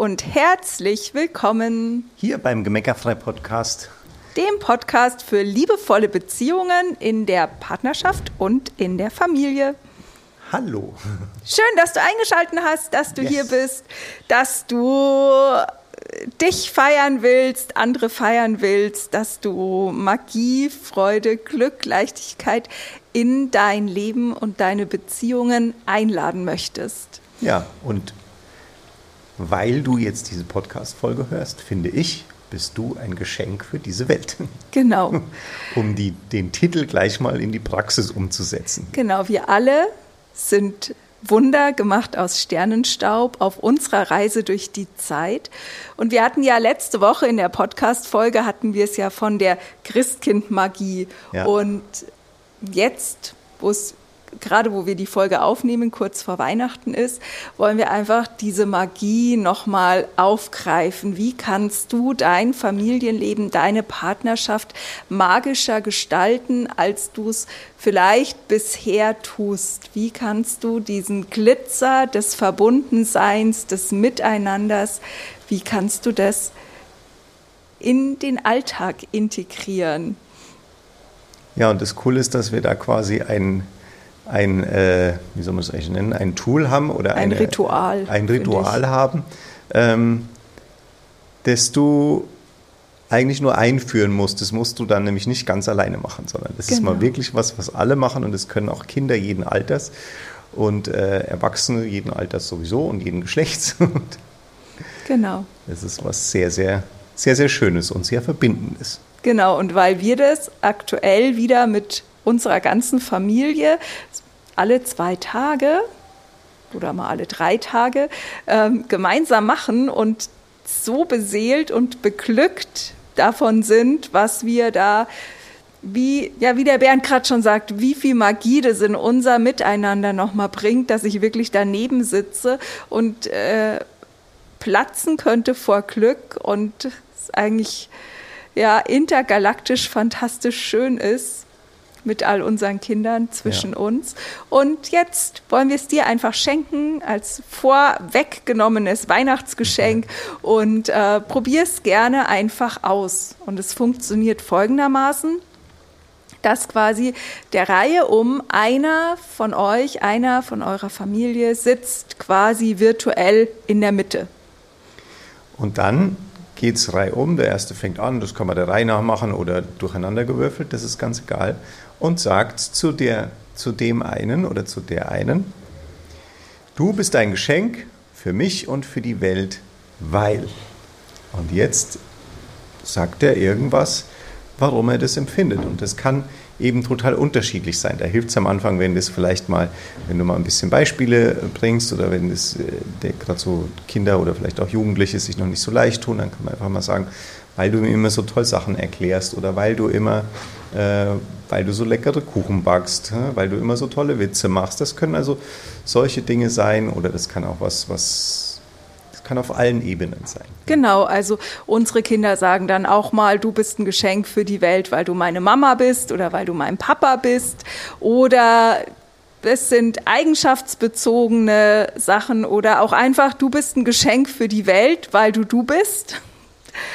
und herzlich willkommen hier beim Gemeckerfrei Podcast, dem Podcast für liebevolle Beziehungen in der Partnerschaft und in der Familie. Hallo. Schön, dass du eingeschaltet hast, dass du yes. hier bist, dass du dich feiern willst, andere feiern willst, dass du Magie, Freude, Glück, Leichtigkeit in dein Leben und deine Beziehungen einladen möchtest. Ja, und weil du jetzt diese Podcast-Folge hörst, finde ich, bist du ein Geschenk für diese Welt. Genau. um die, den Titel gleich mal in die Praxis umzusetzen. Genau, wir alle sind Wunder gemacht aus Sternenstaub auf unserer Reise durch die Zeit. Und wir hatten ja letzte Woche in der Podcast-Folge hatten wir es ja von der Christkind-Magie. Ja. Und jetzt, wo es gerade wo wir die Folge aufnehmen, kurz vor Weihnachten ist, wollen wir einfach diese Magie nochmal aufgreifen. Wie kannst du dein Familienleben, deine Partnerschaft magischer gestalten, als du es vielleicht bisher tust? Wie kannst du diesen Glitzer des Verbundenseins, des Miteinanders, wie kannst du das in den Alltag integrieren? Ja, und das Coole ist, dass wir da quasi ein ein, äh, wie soll man es eigentlich nennen, ein Tool haben oder ein eine, Ritual. Ein Ritual haben, ähm, das du eigentlich nur einführen musst. Das musst du dann nämlich nicht ganz alleine machen, sondern das genau. ist mal genau. wirklich was, was alle machen und das können auch Kinder jeden Alters und äh, Erwachsene jeden Alters sowieso und jeden Geschlechts. genau. Das ist was sehr, sehr, sehr, sehr Schönes und sehr Verbindendes. Genau, und weil wir das aktuell wieder mit unserer ganzen Familie alle zwei Tage oder mal alle drei Tage ähm, gemeinsam machen und so beseelt und beglückt davon sind, was wir da wie, ja, wie der Bernd gerade schon sagt, wie viel Magie das in unser Miteinander nochmal bringt, dass ich wirklich daneben sitze und äh, platzen könnte vor Glück und es eigentlich ja intergalaktisch fantastisch schön ist mit all unseren Kindern zwischen ja. uns. Und jetzt wollen wir es dir einfach schenken als vorweggenommenes Weihnachtsgeschenk und äh, probier es gerne einfach aus. Und es funktioniert folgendermaßen dass quasi der Reihe um einer von euch, einer von eurer Familie sitzt quasi virtuell in der Mitte. Und dann geht es reihum. Der erste fängt an, das kann man der Reihe nach machen oder durcheinander gewürfelt, das ist ganz egal und sagt zu, der, zu dem einen oder zu der einen, du bist ein Geschenk für mich und für die Welt, weil. Und jetzt sagt er irgendwas, warum er das empfindet. Und das kann eben total unterschiedlich sein. Da hilft es am Anfang, wenn das vielleicht mal, wenn du mal ein bisschen Beispiele bringst oder wenn das äh, gerade so Kinder oder vielleicht auch Jugendliche sich noch nicht so leicht tun, dann kann man einfach mal sagen, weil du mir immer so toll Sachen erklärst oder weil du immer, äh, weil du so leckere Kuchen backst, weil du immer so tolle Witze machst. Das können also solche Dinge sein oder das kann auch was, was kann auf allen Ebenen sein. Genau, also unsere Kinder sagen dann auch mal, du bist ein Geschenk für die Welt, weil du meine Mama bist oder weil du mein Papa bist oder es sind eigenschaftsbezogene Sachen oder auch einfach, du bist ein Geschenk für die Welt, weil du du bist.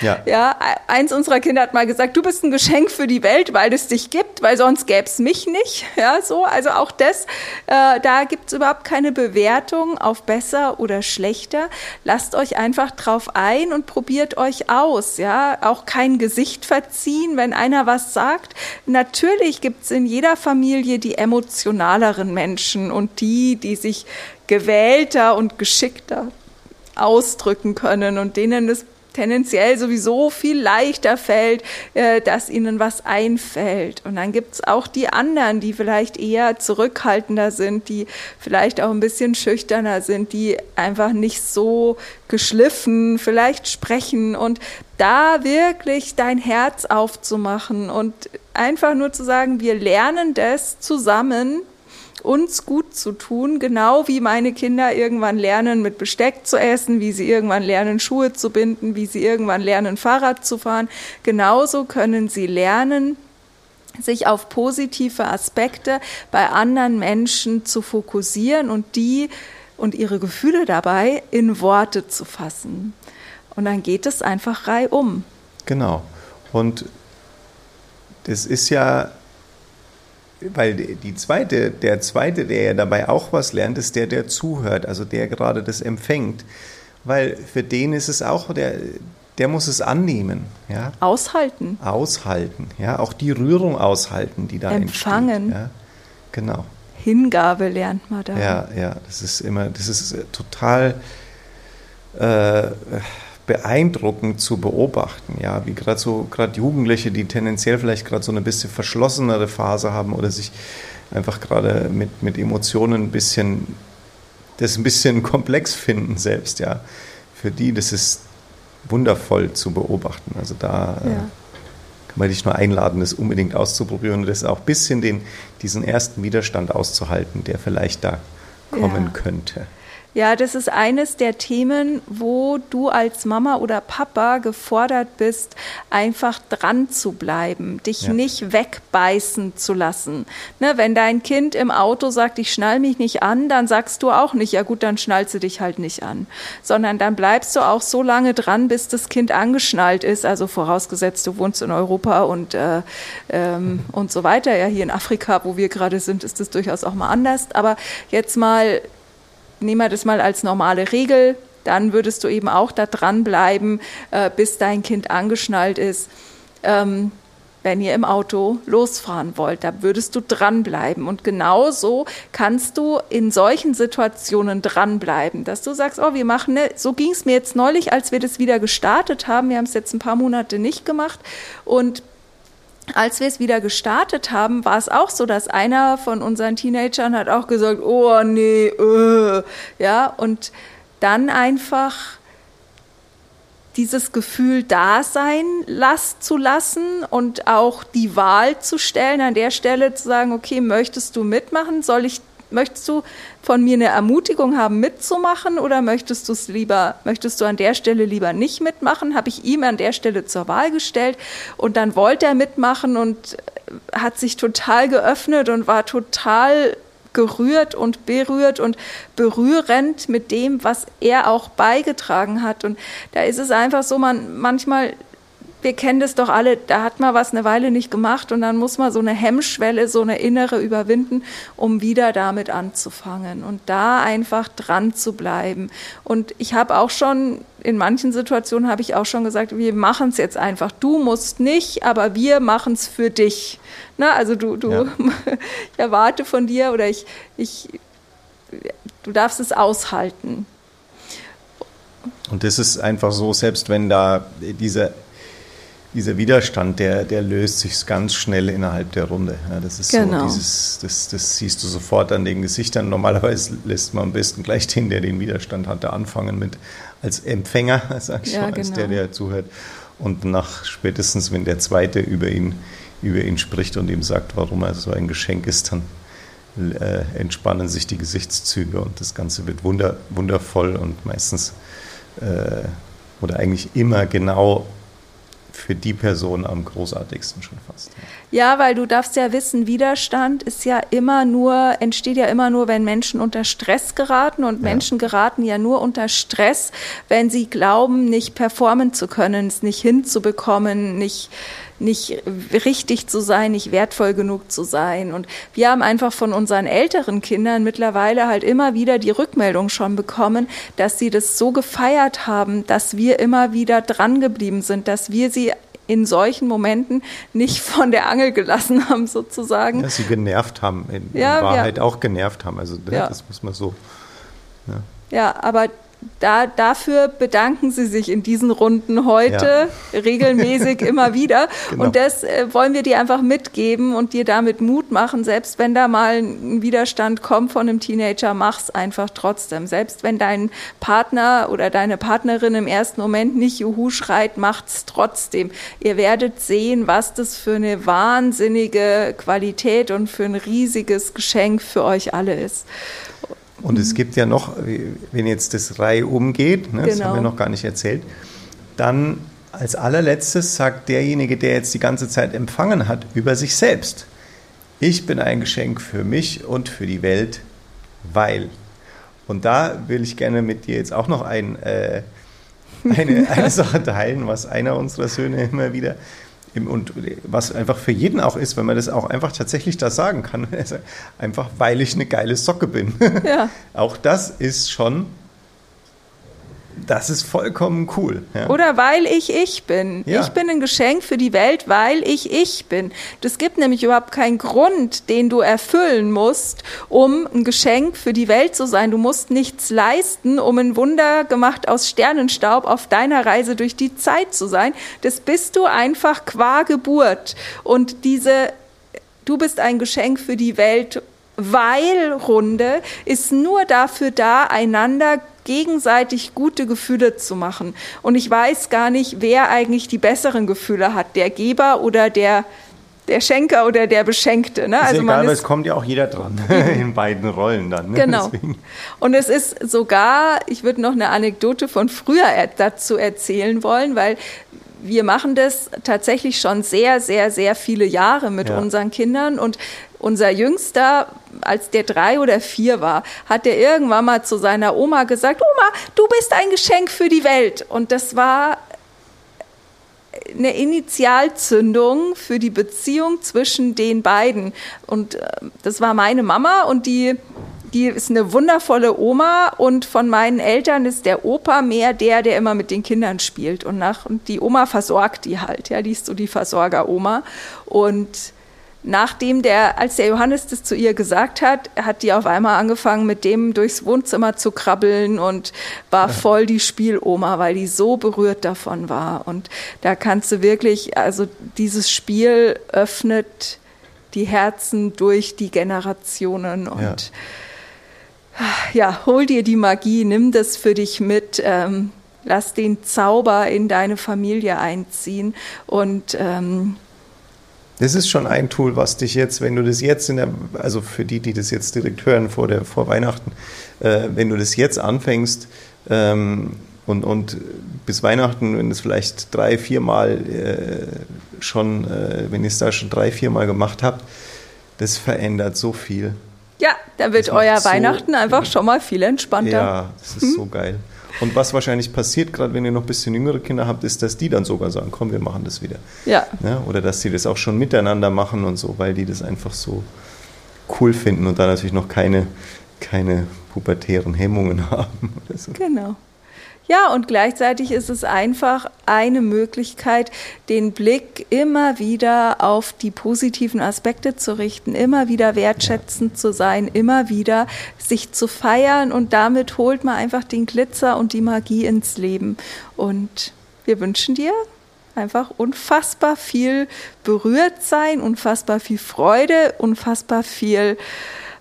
Ja. ja, eins unserer Kinder hat mal gesagt, du bist ein Geschenk für die Welt, weil es dich gibt, weil sonst gäbe es mich nicht. Ja, so, also auch das, äh, da gibt es überhaupt keine Bewertung auf besser oder schlechter. Lasst euch einfach drauf ein und probiert euch aus. Ja, auch kein Gesicht verziehen, wenn einer was sagt. Natürlich gibt es in jeder Familie die emotionaleren Menschen und die, die sich gewählter und geschickter ausdrücken können und denen es tendenziell sowieso viel leichter fällt, äh, dass ihnen was einfällt. Und dann gibt es auch die anderen, die vielleicht eher zurückhaltender sind, die vielleicht auch ein bisschen schüchterner sind, die einfach nicht so geschliffen vielleicht sprechen und da wirklich dein Herz aufzumachen und einfach nur zu sagen, wir lernen das zusammen uns gut zu tun, genau wie meine Kinder irgendwann lernen, mit Besteck zu essen, wie sie irgendwann lernen, Schuhe zu binden, wie sie irgendwann lernen, Fahrrad zu fahren. Genauso können sie lernen, sich auf positive Aspekte bei anderen Menschen zu fokussieren und die und ihre Gefühle dabei in Worte zu fassen. Und dann geht es einfach reihum. Genau. Und das ist ja, weil die zweite, der zweite, der ja dabei auch was lernt, ist der, der zuhört, also der gerade das empfängt. Weil für den ist es auch, der, der muss es annehmen. Ja? Aushalten. Aushalten, ja. Auch die Rührung aushalten, die da Empfangen. entsteht. Ja? Genau. Hingabe lernt man da. Ja, ja, das ist immer, das ist total äh, beeindruckend zu beobachten, ja, wie gerade so, gerade Jugendliche, die tendenziell vielleicht gerade so eine bisschen verschlossenere Phase haben oder sich einfach gerade mit, mit Emotionen ein bisschen, das ein bisschen komplex finden selbst, ja. Für die, das ist wundervoll zu beobachten. Also da äh, ja. äh, kann man dich nur einladen, das unbedingt auszuprobieren und das auch ein bisschen den, diesen ersten Widerstand auszuhalten, der vielleicht da kommen ja. könnte. Ja, das ist eines der Themen, wo du als Mama oder Papa gefordert bist, einfach dran zu bleiben, dich ja. nicht wegbeißen zu lassen. Ne, wenn dein Kind im Auto sagt, ich schnall mich nicht an, dann sagst du auch nicht, ja gut, dann schnallst du dich halt nicht an, sondern dann bleibst du auch so lange dran, bis das Kind angeschnallt ist, also vorausgesetzt, du wohnst in Europa und, äh, ähm, und so weiter. Ja, hier in Afrika, wo wir gerade sind, ist das durchaus auch mal anders. Aber jetzt mal nehmen wir das mal als normale Regel, dann würdest du eben auch da dranbleiben, äh, bis dein Kind angeschnallt ist. Ähm, wenn ihr im Auto losfahren wollt, da würdest du dranbleiben. Und genauso kannst du in solchen Situationen dranbleiben, dass du sagst, oh, wir machen, ne, so ging es mir jetzt neulich, als wir das wieder gestartet haben. Wir haben es jetzt ein paar Monate nicht gemacht. Und als wir es wieder gestartet haben, war es auch so, dass einer von unseren Teenagern hat auch gesagt, oh nee, äh, ja, und dann einfach dieses Gefühl da sein las zu lassen und auch die Wahl zu stellen, an der Stelle zu sagen, okay, möchtest du mitmachen? Soll ich möchtest du von mir eine Ermutigung haben, mitzumachen oder möchtest du es lieber, möchtest du an der Stelle lieber nicht mitmachen? Habe ich ihm an der Stelle zur Wahl gestellt und dann wollte er mitmachen und hat sich total geöffnet und war total gerührt und berührt und berührend mit dem, was er auch beigetragen hat. Und da ist es einfach so, man manchmal wir kennen das doch alle, da hat man was eine Weile nicht gemacht und dann muss man so eine Hemmschwelle, so eine innere überwinden, um wieder damit anzufangen und da einfach dran zu bleiben. Und ich habe auch schon, in manchen Situationen habe ich auch schon gesagt, wir machen es jetzt einfach. Du musst nicht, aber wir machen es für dich. Na, also du, du, ja. ich erwarte von dir oder ich, ich, du darfst es aushalten. Und das ist einfach so, selbst wenn da diese dieser Widerstand, der, der löst sich ganz schnell innerhalb der Runde. Ja, das ist genau. so dieses, das, das siehst du sofort an den Gesichtern. Normalerweise lässt man am besten gleich den, der den Widerstand hatte, anfangen mit als Empfänger, sag ich ja, mal, als genau. der, der zuhört. Und nach spätestens, wenn der Zweite über ihn, über ihn spricht und ihm sagt, warum er so ein Geschenk ist, dann äh, entspannen sich die Gesichtszüge und das Ganze wird wunder, wundervoll und meistens äh, oder eigentlich immer genau für die Person am großartigsten schon fast. Ja, weil du darfst ja wissen, Widerstand ist ja immer nur, entsteht ja immer nur, wenn Menschen unter Stress geraten und ja. Menschen geraten ja nur unter Stress, wenn sie glauben, nicht performen zu können, es nicht hinzubekommen, nicht nicht richtig zu sein, nicht wertvoll genug zu sein. Und wir haben einfach von unseren älteren Kindern mittlerweile halt immer wieder die Rückmeldung schon bekommen, dass sie das so gefeiert haben, dass wir immer wieder dran geblieben sind, dass wir sie in solchen Momenten nicht von der Angel gelassen haben, sozusagen. Dass sie genervt haben, in, ja, Wahrheit ja. auch genervt haben. Also ja. das muss man so. Ja, aber da, dafür bedanken Sie sich in diesen Runden heute ja. regelmäßig immer wieder. Genau. Und das äh, wollen wir dir einfach mitgeben und dir damit Mut machen. Selbst wenn da mal ein Widerstand kommt von einem Teenager, mach's einfach trotzdem. Selbst wenn dein Partner oder deine Partnerin im ersten Moment nicht Juhu schreit, macht's trotzdem. Ihr werdet sehen, was das für eine wahnsinnige Qualität und für ein riesiges Geschenk für euch alle ist. Und es gibt ja noch, wenn jetzt das Reihe umgeht, ne, das haben wir genau. noch gar nicht erzählt, dann als allerletztes sagt derjenige, der jetzt die ganze Zeit empfangen hat, über sich selbst. Ich bin ein Geschenk für mich und für die Welt, weil. Und da will ich gerne mit dir jetzt auch noch ein, äh, eine, eine Sache teilen, was einer unserer Söhne immer wieder und was einfach für jeden auch ist, wenn man das auch einfach tatsächlich da sagen kann, einfach weil ich eine geile Socke bin. Ja. auch das ist schon das ist vollkommen cool. Ja. Oder weil ich ich bin. Ja. Ich bin ein Geschenk für die Welt, weil ich ich bin. Das gibt nämlich überhaupt keinen Grund, den du erfüllen musst, um ein Geschenk für die Welt zu sein. Du musst nichts leisten, um ein Wunder gemacht aus Sternenstaub auf deiner Reise durch die Zeit zu sein. Das bist du einfach qua Geburt. Und diese, du bist ein Geschenk für die Welt weil Runde ist nur dafür da, einander gegenseitig gute Gefühle zu machen. Und ich weiß gar nicht, wer eigentlich die besseren Gefühle hat, der Geber oder der der Schenker oder der Beschenkte. Ne? Ist also egal, weil es kommt ja auch jeder dran in beiden Rollen dann. Ne? Genau. Deswegen. Und es ist sogar, ich würde noch eine Anekdote von früher dazu erzählen wollen, weil wir machen das tatsächlich schon sehr, sehr, sehr viele Jahre mit ja. unseren Kindern und unser Jüngster, als der drei oder vier war, hat er irgendwann mal zu seiner Oma gesagt, Oma, du bist ein Geschenk für die Welt. Und das war eine Initialzündung für die Beziehung zwischen den beiden. Und äh, das war meine Mama und die, die ist eine wundervolle Oma und von meinen Eltern ist der Opa mehr der, der immer mit den Kindern spielt und nach und die Oma versorgt die halt, ja, die ist so die Versorgeroma und nachdem der, als der Johannes das zu ihr gesagt hat, hat die auf einmal angefangen, mit dem durchs Wohnzimmer zu krabbeln und war voll die Spieloma, weil die so berührt davon war. Und da kannst du wirklich, also dieses Spiel öffnet die Herzen durch die Generationen und ja. Ja, hol dir die Magie, nimm das für dich mit. Ähm, lass den Zauber in deine Familie einziehen und ähm, das ist schon ein Tool, was dich jetzt, wenn du das jetzt in der, also für die, die das jetzt direkt hören vor, der, vor Weihnachten, äh, wenn du das jetzt anfängst ähm, und, und bis Weihnachten, wenn es vielleicht drei, vier Mal äh, schon, äh, wenn ihr es da schon drei, vier Mal gemacht habt, das verändert so viel. Da wird euer so, Weihnachten einfach schon mal viel entspannter. Ja, das ist hm? so geil. Und was wahrscheinlich passiert, gerade wenn ihr noch ein bisschen jüngere Kinder habt, ist, dass die dann sogar sagen, komm, wir machen das wieder. Ja. ja. Oder dass sie das auch schon miteinander machen und so, weil die das einfach so cool finden und da natürlich noch keine, keine pubertären Hemmungen haben. So. Genau. Ja, und gleichzeitig ist es einfach eine Möglichkeit, den Blick immer wieder auf die positiven Aspekte zu richten, immer wieder wertschätzend zu sein, immer wieder sich zu feiern und damit holt man einfach den Glitzer und die Magie ins Leben. Und wir wünschen dir einfach unfassbar viel berührt sein, unfassbar viel Freude, unfassbar viel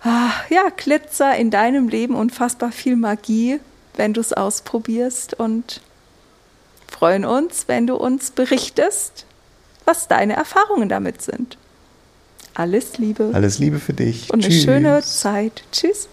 ah, ja, Glitzer in deinem Leben, unfassbar viel Magie wenn du es ausprobierst und freuen uns, wenn du uns berichtest, was deine Erfahrungen damit sind. Alles Liebe. Alles Liebe für dich. Und Tschüss. eine schöne Zeit. Tschüss.